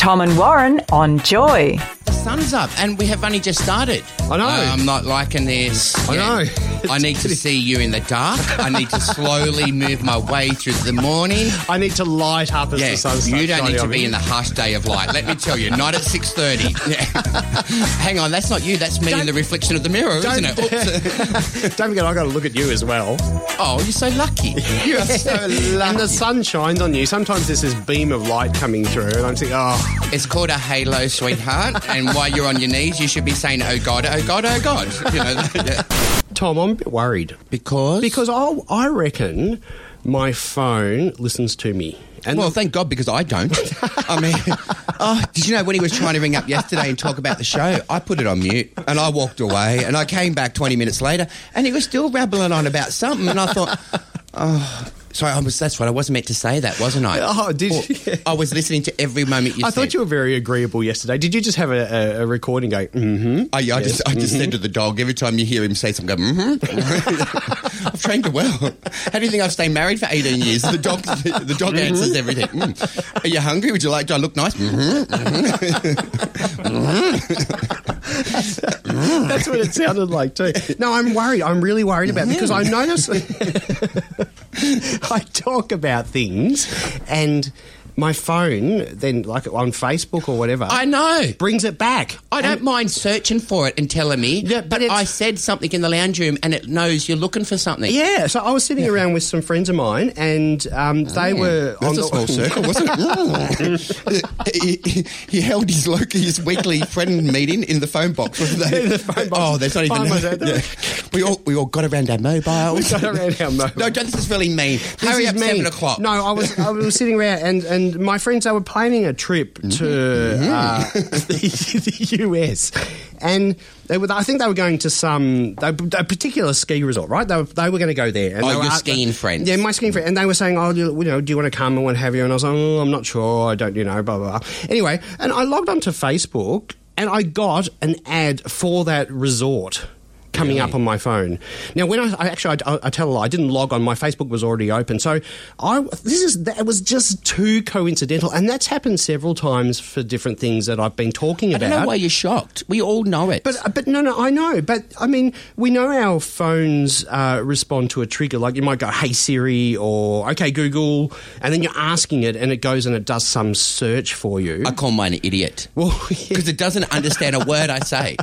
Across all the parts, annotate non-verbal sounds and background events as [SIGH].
Tom and Warren on Joy. The sun's up, and we have only just started. I know. Uh, I'm not liking this. I know. I need to see you in the dark. I need to slowly move my way through the morning. I need to light up as Yeah, the sun starts you don't need to be me. in the harsh day of light. Let me tell you, not at six thirty. Yeah. [LAUGHS] Hang on, that's not you. That's me in Don't- the reflection of the mirror, isn't it? [LAUGHS] Don't forget, I got to look at you as well. oh, you're so lucky. [LAUGHS] You are so lucky. And the sun shines on you. Sometimes there's this beam of light coming through, and I'm thinking, oh, It's called a halo, sweetheart. And while you're on your knees, you should be saying, "Oh God, oh God, oh God." You know, Tom, I'm a bit worried because because I, I reckon my phone listens to me. And Well, the- thank God because I don't. I mean, [LAUGHS] oh, did you know when he was trying to ring up yesterday and talk about the show, I put it on mute and I walked away and I came back 20 minutes later and he was still rabbling on about something and I thought, oh, sorry, I was, that's right, I wasn't meant to say that, wasn't I? Oh, did Or- you? [LAUGHS] I was listening to every moment you said I said. thought you were very agreeable yesterday. Did you just have a, a, a recording going, mm-hmm? I, I just, I just said to the dog every time you hear him say something, go, mm-hmm. [LAUGHS] I've trained it well. How do you think I've stayed married for 18 years? The dog, the dog answers everything. Mm. Are you hungry? Would you like? Do I look nice? Mm-hmm. [LAUGHS] That's what it sounded like too. No, I'm worried. I'm really worried about it because I notice I talk about things and my phone then like on Facebook or whatever I know. brings it back. I don't mind searching for it and telling me, Yeah, but, but I said something in the lounge room and it knows you're looking for something. Yeah, so I was sitting around with some friends of mine, and um, they were That's on a the small [LAUGHS] circle, wasn't it? [LAUGHS] he, he- he held his local, his weekly friend meeting in the phone box. they? [LAUGHS] The phone box. Oh, there's not even. Oh, yeah. We all we all got around our mobiles. We got around our mobiles. No, this is really mean. This Hurry is up, me. seven o'clock. No, I was I was sitting around, and, and my friends they were planning a trip to Mm-hmm. uh, [LAUGHS] the, the US, and they were I think they were going to some they, a particular ski resort, right? They were, they were going to go there. And Oh, they were your at- skiing friends. Yeah, my skiing friend, and they were saying, "Oh, do you, you know, do you want to come and what have you?" And I was like, "Oh, I'm not sure. I don't, you know, blah blah." blah. Anyway, and I logged onto Facebook, and I got an ad for that resort coming Really? up on my phone. Now, when I, I actually, I, I tell a lie, I didn't log on. My Facebook was already open, so I this is that was just too coincidental, and that's happened several times for different things that I've been talking I about. don't know why you're shocked. We all know it. But but no no I know but I mean we know our phones uh, respond to a trigger like you might go hey Siri or okay Google and then you're asking it and it goes and it does some search for you. I call mine an idiot. well, [LAUGHS] Because it doesn't understand a word I say.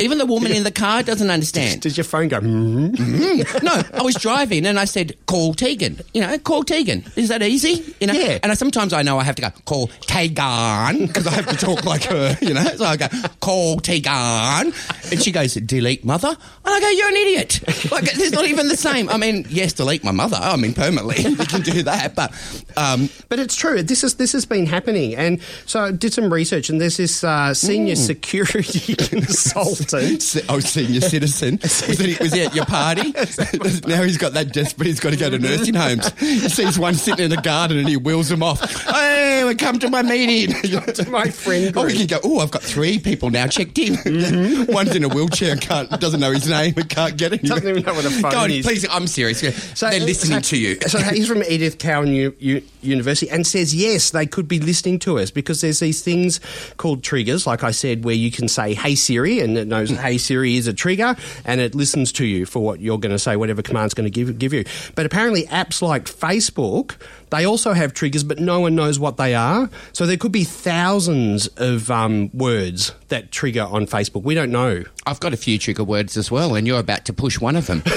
Even the woman in the car doesn't understand. does your phone go? Mm-hmm. no, I was driving and I said, call Tegan. You know, call Tegan. Is that easy? You know? Yeah. And I, sometimes I know I have to go, call Tegan, because I have to talk like her, you know? So I go, call Tegan. And she goes, delete mother. And I go, you're an idiot. Like, it's not even the same. I mean, yes, delete my mother. I mean, permanently. [LAUGHS] You can do that. But, um, But it's true. This is this has been happening, and so I did some research, and there's this uh, senior security [LAUGHS] consultant. Se- [LAUGHS] oh, senior citizen. [LAUGHS] Was he, was he at your party? [LAUGHS] now he's got that desperate, he's got to go to nursing homes. He sees one sitting in the garden and he wheels him off. Hey, we come to my meeting. to my friend Oh, we can go, oh, I've got three people now checked in. Mm-hmm. One's in a wheelchair and can't, doesn't know his name and can't get anywhere. Doesn't even know what a phone Go on, is. please, I'm serious. So- They're uh, listening so- to you. So he's from Edith Cowan U- U- University and says yes, they could be listening to us because there's these things called triggers, like I said, where you can say "Hey Siri" and it knows "Hey Siri" is a trigger and it listens to you for what you're going to say, whatever command's going to give give you. But apparently, apps like Facebook. They also have triggers, but no one knows what they are. So there could be thousands of um, words that trigger on Facebook. We don't know. I've got a few trigger words as well, and you're about to push one of them. [LAUGHS]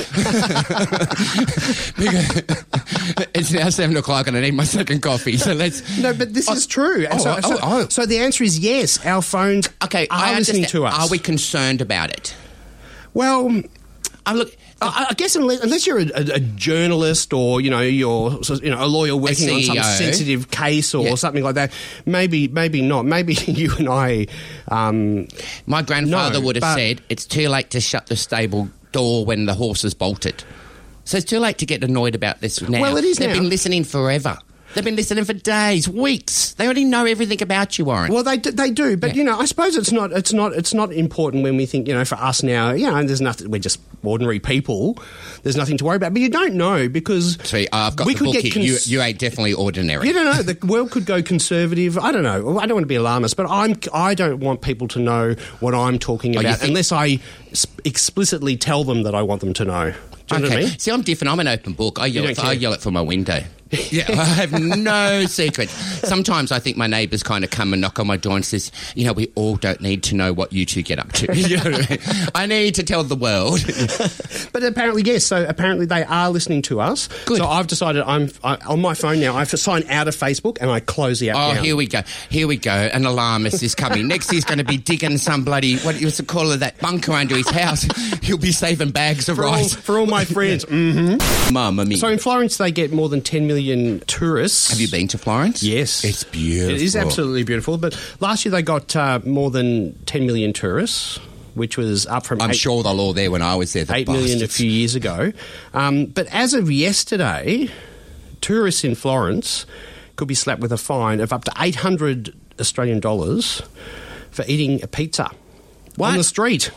[LAUGHS] It's now seven o'clock, and I need my second coffee. So let's. No, but this is true. Oh, so, oh, so, oh. so the answer is yes. Our phones Okay, are I listening to us. Are we concerned about it? Well, I look. I, I guess unless, unless you're a, a, a journalist or you know you're you know a lawyer working on some sensitive case or Yeah. something like that, maybe maybe not. Maybe [LAUGHS] you and I. Um, My grandfather No, would have but- said it's too late to shut the stable door when the horse is bolted. So it's too late to get annoyed about this now. Well, it is They've now. been listening forever. They've been listening for days, weeks. They already know everything about you, Warren. Well, they do, they do, but Yeah. you know, I suppose it's not it's not it's not important when we think you know for us now. You know, there's nothing. We're just ordinary people. There's nothing to worry about. But you don't know because See, I've got we the could book get here. cons- you, you ain't definitely ordinary. You don't know. The world could go conservative. I don't know. I don't want to be alarmist, but I'm. I don't want people to know what I'm talking Oh, about think- unless I explicitly tell them that I want them to know. Do you know what I mean? See, I'm different. I'm an open book. I yell, don't it, I yell it from my window. Yeah, I have no secrets. Sometimes I think my neighbours kind of come and knock on my door and says, "You know, we all don't need to know what you two get up to. [LAUGHS] You know I, mean? I need to tell the world." [LAUGHS] But apparently, yes. So apparently, they are listening to us. Good. So I've decided I'm I, on my phone now. I sign out of Facebook and I close the app. Oh, down. here we go. Here we go. An alarmist is coming. [LAUGHS] Next, he's going to be digging some bloody, what used to call it, that bunker under his house. He'll be saving bags of for all, rice. for all my friends. mm. Mama mia. So in Florence, they get more than 10 million tourists. Have you been to Florence? Yes. It's beautiful. It is absolutely beautiful. But last year they got uh, more than 10 million tourists, which was up from I'm eight- sure they're all there when I was there. The eight million a few years ago. Um, but as of yesterday, tourists in Florence could be slapped with a fine of up to 800 Australian dollars for eating a pizza What? on the street.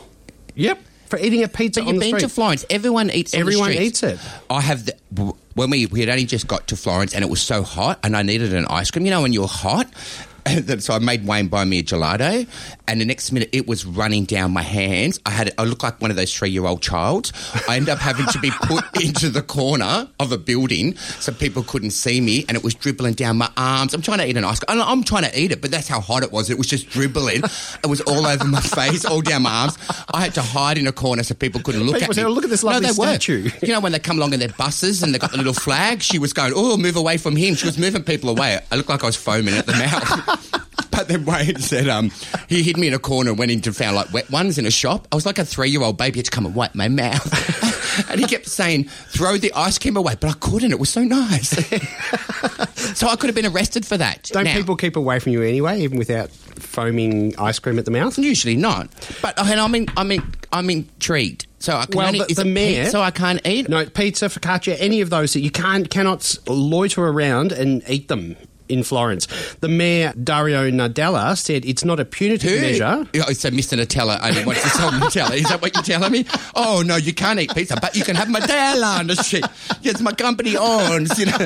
Yep, for eating a pizza But on you've the been street. to Florence. Everyone eats. Everyone eats it. I have the, when we we had only just got to Florence and it was so hot and I needed an ice cream. You know when you're hot. [LAUGHS] So I made Wayne buy me a gelato, and the next minute it was running down my hands. I had I looked like one of those three year old childs. I ended up having to be put [LAUGHS] into the corner of a building so people couldn't see me, and it was dribbling down my arms. I'm trying to eat an ice cream. I'm- trying to eat it, but that's how hot it was. It was just dribbling. It was all over my [LAUGHS] face, all down my arms. I had to hide in a corner so people couldn't look People at me. "Oh, look at this lovely no, they were. statue." You know when they come along in their buses and they got the little flag? She was going, "Oh, move away from him." She was moving people away. I looked like I was foaming at the mouth. [LAUGHS] [LAUGHS] Then Wayne said um, he hid me in a corner and went in to found like wet ones in a shop. I was like a three year old baby had to come and wipe my mouth. [LAUGHS] and he kept saying, throw the ice cream away. But I couldn't. It was so nice. [LAUGHS] so I could have been arrested for that. Don't Now- people keep away from you anyway, even without foaming ice cream at the mouth? Usually not. But and I mean, I'm in, I'm intrigued. So I can Well, only, the- the mayor- so I can't eat. No, pizza, focaccia, any of those that you can't cannot loiter around and eat them in Florence. The mayor Dario Nardella said it's not a punitive Who? measure. Yeah, so Mr. Nutella only wants to sell Nutella. Is that what you're telling me? Oh no, you can't eat pizza, but you can have Nutella on the street. Yes, my company owns. You know.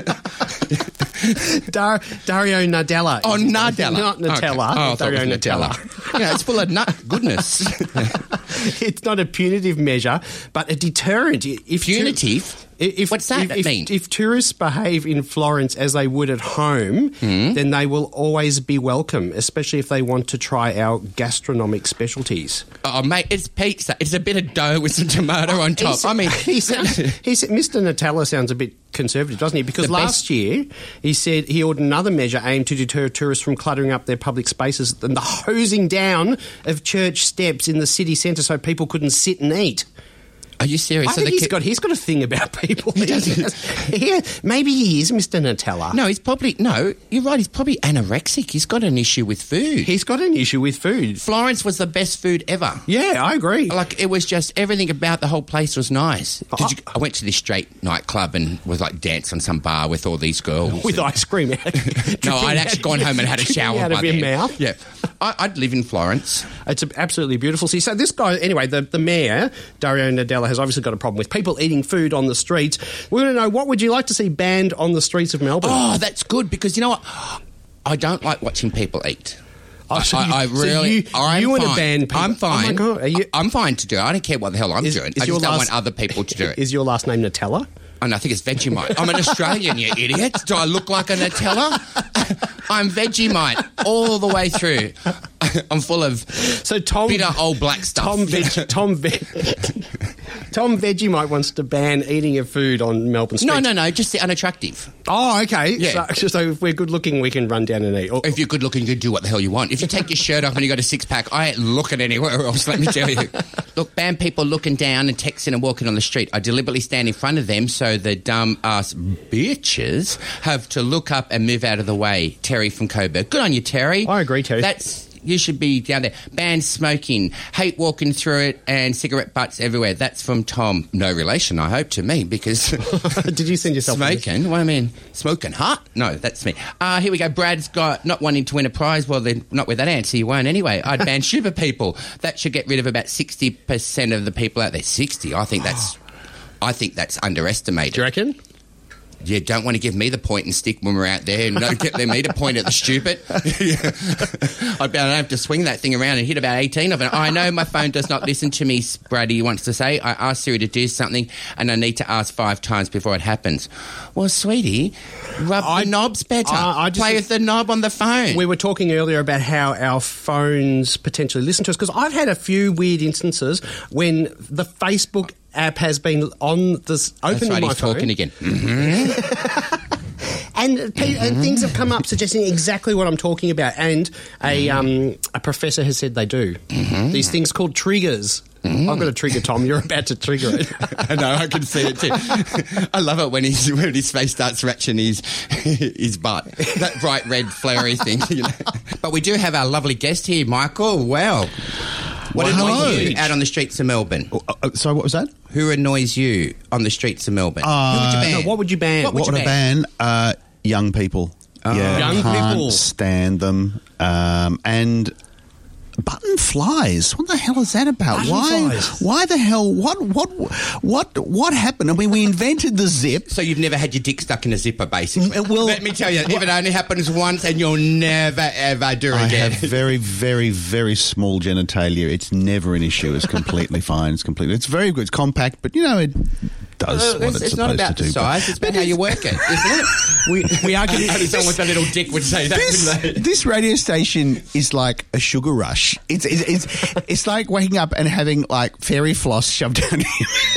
Dar- Dario Nardella. Oh, Nutella, Not Okay. Nutella. Oh, Dario was Nutella. yeah, it's full of nut goodness. [LAUGHS] it's not a punitive measure, but a deterrent. If Punitive? If, What's that If, if, mean? if tourists behave in Florence as they would at home, Hmm? then they will always be welcome, especially if they want to try our gastronomic specialties. oh mate, it's pizza. It's a bit of dough with some tomato on top. He's- I mean, he sounds, [LAUGHS] he said, [LAUGHS] Mr. Natala sounds a bit conservative, doesn't he? Because The last best- year he said he ordered another measure aimed to deter tourists from cluttering up their public spaces and the hosing down of church steps in the city centre so people couldn't sit and eat. Are you serious? I think the he's got he's got a thing about [LAUGHS] people. He does. yeah, maybe he is Mr. Nutella. No, he's probably no. You're right. He's probably anorexic. He's got an issue with food. he's got an issue with food. Florence was the best food ever. Yeah, I agree. Like it was just everything about the whole place was nice. Did uh-huh. you, I went to this straight nightclub and was like dance on some bar with all these girls. [LAUGHS] with ice cream. [LAUGHS] no, I'd actually gone home and had a shower out by of your then. mouth. Yeah, I, I'd live in Florence. It's absolutely beautiful. See, so this guy, anyway, the, the mayor, Dario Nardella, has obviously got a problem with people eating food on the streets. We want to know what would you like to see banned on the streets of Melbourne? Oh, that's good because you know what? I don't like watching people eat. Oh, so I, you- I so really, you- I'm you fine. ban people- I'm Oh my fine. God, are you- I'm fine to do it. I don't care what the hell I'm Is- doing. is I just don't last- want other people to do it. Is your last name Nutella? And I think it's Vegemite. I'm an Australian, you idiot. Do I look like a Nutella? [LAUGHS] I'm Vegemite all the way through. [LAUGHS] I'm full of So Tom, bitter old black stuff. Tom, Veg, [LAUGHS] Tom, Veg, Tom Vegemite wants to ban eating of food on Melbourne streets. No, no, no, just the unattractive. Oh, okay. Yeah. So, so if we're good looking, we can run down and eat. Or- If you're good looking, you can do what the hell you want. If you take your shirt off and you got a six pack, I ain't looking anywhere else, let me tell you. [LAUGHS] Look, ban people looking down and texting and walking on the street. I deliberately stand in front of them so the dumb ass bitches have to look up and move out of the way. Terry from Coburg. Good on you, Terry. I agree, Terry. That's. You should be down there. Ban smoking, hate walking through it, and cigarette butts everywhere. That's from Tom. No relation, I hope, to me because [LAUGHS] Did you send yourself Smoking? What I mean, smoking hot? No, that's me. Uh, here we go. Brad's got not wanting to win a prize. Well, then, not with that answer, you won't anyway. I'd ban [LAUGHS] super people. That should get rid of about 60% of the people out there. 60? I think that's. I think that's underestimated. Do you reckon? You don't want to give me the point and stick when we're out there and don't get me to point at the stupid. [LAUGHS] I don't have to swing that thing around and hit about 18 of them. I know my phone does not listen to me, Brady wants to say. I asked Siri to do something and I need to ask five times before it happens. Well, sweetie, rub I- the knobs better. I- I just- Play with the knob on the phone. We were talking earlier about how our phones potentially listen to us because I've had a few weird instances when the Facebook app has been on this open right, my phone, talking again. [LAUGHS] and, pe- and mm-hmm. things have come up suggesting exactly what I'm talking about. And a mm-hmm. um, a professor has said they do mm-hmm. these things called triggers. I've got a trigger, Tom. You're about to trigger it. [LAUGHS] I know, I can see it too. I love it when, he's, when his face starts scratching his, [LAUGHS] his butt. That bright red flary thing. You know. But we do have our lovely guest here, Michael. Wow. What Wow. annoys you out on the streets of Melbourne? Uh, uh, so what was that? Who annoys you on the streets of Melbourne? Uh, Who would you ban? No, what would you ban? What would What you would I ban? ban? Uh, young people. yeah, Young can't people. stand them. Um, and button flies. What the hell is that about? Button why? flies. Why the hell? What? What? What? What happened? I mean, we invented the zip. So you've never had your dick stuck in a zipper, basically. Mm, well- let me tell you, if it only happens once, and you'll never ever do it I again. have very, very, very small genitalia. It's never an issue. It's completely [LAUGHS] fine. It's completely. It's very good. It's compact, but you know it does Uh, what it's, it's, it's not about do. size; it's about how you work it, isn't it? [LAUGHS] we, we are getting. [LAUGHS] Someone with a little dick would say that. this, this radio station is like a sugar rush. It's, it's it's it's like waking up and having like fairy floss shoved down your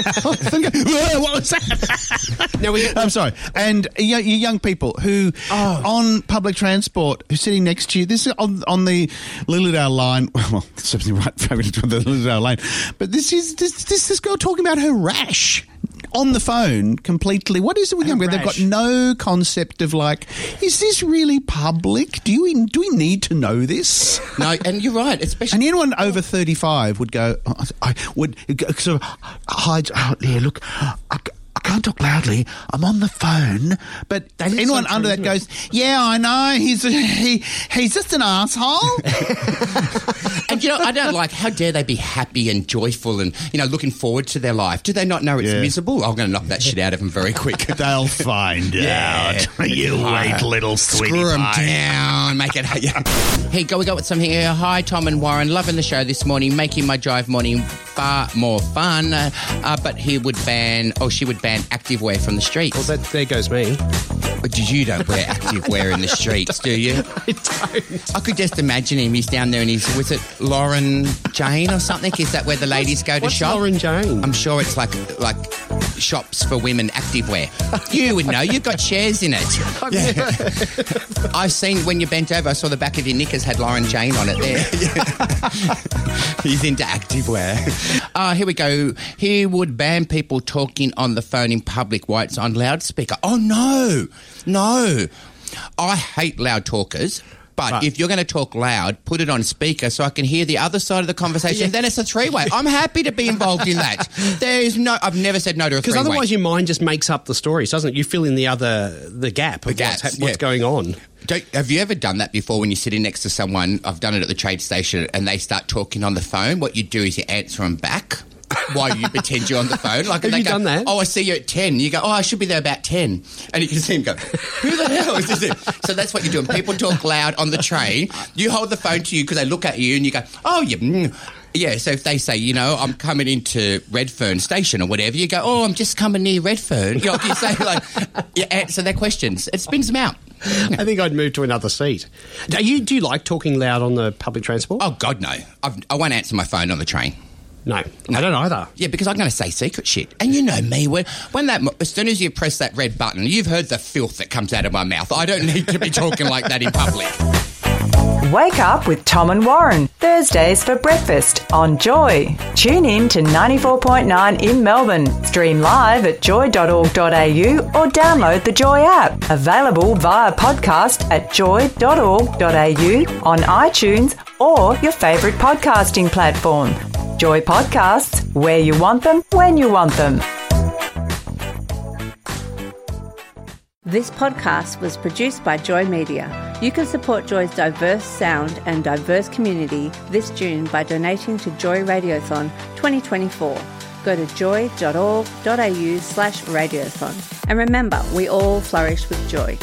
mouth. Go, [LAUGHS] what was that? Now we- I'm sorry. And you, you young people who Oh. on public transport who's sitting next to you. This is on on the Lilydale line. Well, it's something right from the Lilydale lane. But this is this this this girl talking about her rash. On the phone, completely. What is it with young people? They've got no concept of like, is this really public? Do you do we need to know this? No, and you're right, especially. And anyone over thirty five would go. "Oh, I would go- sort of hide. Oh, yeah, look, I can't talk loudly. I'm on the phone. But That is anyone so under that isn't goes, yeah, I know. He's he he's just an asshole. [LAUGHS] And you know, I don't like. How dare they be happy and joyful and you know looking forward to their life? Do they not know it's Yeah. miserable? I'm going to knock that shit out of them very quick. [LAUGHS] They'll find Yeah. out. [LAUGHS] You wait, little sweetie Screw them down. Make it. Yeah. Hey, go. We go with something here. Hi, Tom and Warren. Loving the show this morning. Making my drive morning far more fun. Uh, but he would ban. or she would ban activewear from the streets. Well, that, there goes me. But you don't wear activewear in the [LAUGHS] streets, do you? I don't. I could just imagine him. He's down there and he's was it Lorna Jane or something? Is that where the ladies go to What's shop? Lorna Jane? I'm sure it's like like shops for women activewear. You would know. You've got shares in it. [LAUGHS] I've seen when you bent over. I saw the back of your knickers had Lorna Jane on it. There. [LAUGHS] He's into activewear. Ah, here we go. He would ban people talking on the phone in public while it's on loudspeaker. Oh no, no! I hate loud talkers. But Right. if you're going to talk loud, put it on speaker so I can hear the other side of the conversation. Then it's a three way. I'm happy to be involved in that. [LAUGHS] There is no. I've never said no to a Because otherwise, your mind just makes up the stories, doesn't it? You fill in the other the gap of gaps, what's, what's yeah. going on. Don't, have you ever done that before when you're sitting next to someone? I've done it at the trade station and they start talking on the phone. What you do is you answer them back while you pretend you're on the phone. Like Have you go, done that? Oh, I see you at 10. You go, oh, I should be there about 10. And you can see him go, who the hell is this? So that's what you're doing. People talk loud on the train. You hold the phone to you because they look at you and you go, oh, you. Mm. Yeah, so if they say, you know, I'm coming into Redfern Station or whatever, you go, oh, I'm just coming near Redfern. You, know, you say, like, you answer their questions. It spins them out. I think I'd move to another seat. Do you do you like talking loud on the public transport? Oh God, no! I've, I won't answer my phone on the train. No, I don't either. Yeah, because I'm going to say secret shit. And you know me, when, when that, as soon as you press that red button, you've heard the filth that comes out of my mouth. I don't need to be talking like that in public. Wake up with Tom and Warren, Thursdays for breakfast on Joy. Tune in to 94.9 in Melbourne. Stream live at joy.org.au or download the Joy app. Available via podcast at joy.org.au on iTunes or your favourite podcasting platform. Joy Podcasts, where you want them, when you want them. This podcast was produced by Joy Media. You can support Joy's diverse sound and diverse community this June by donating to Joy Radiothon 2024. Go to joy.org.au slash radiothon. And remember, we all flourish with joy.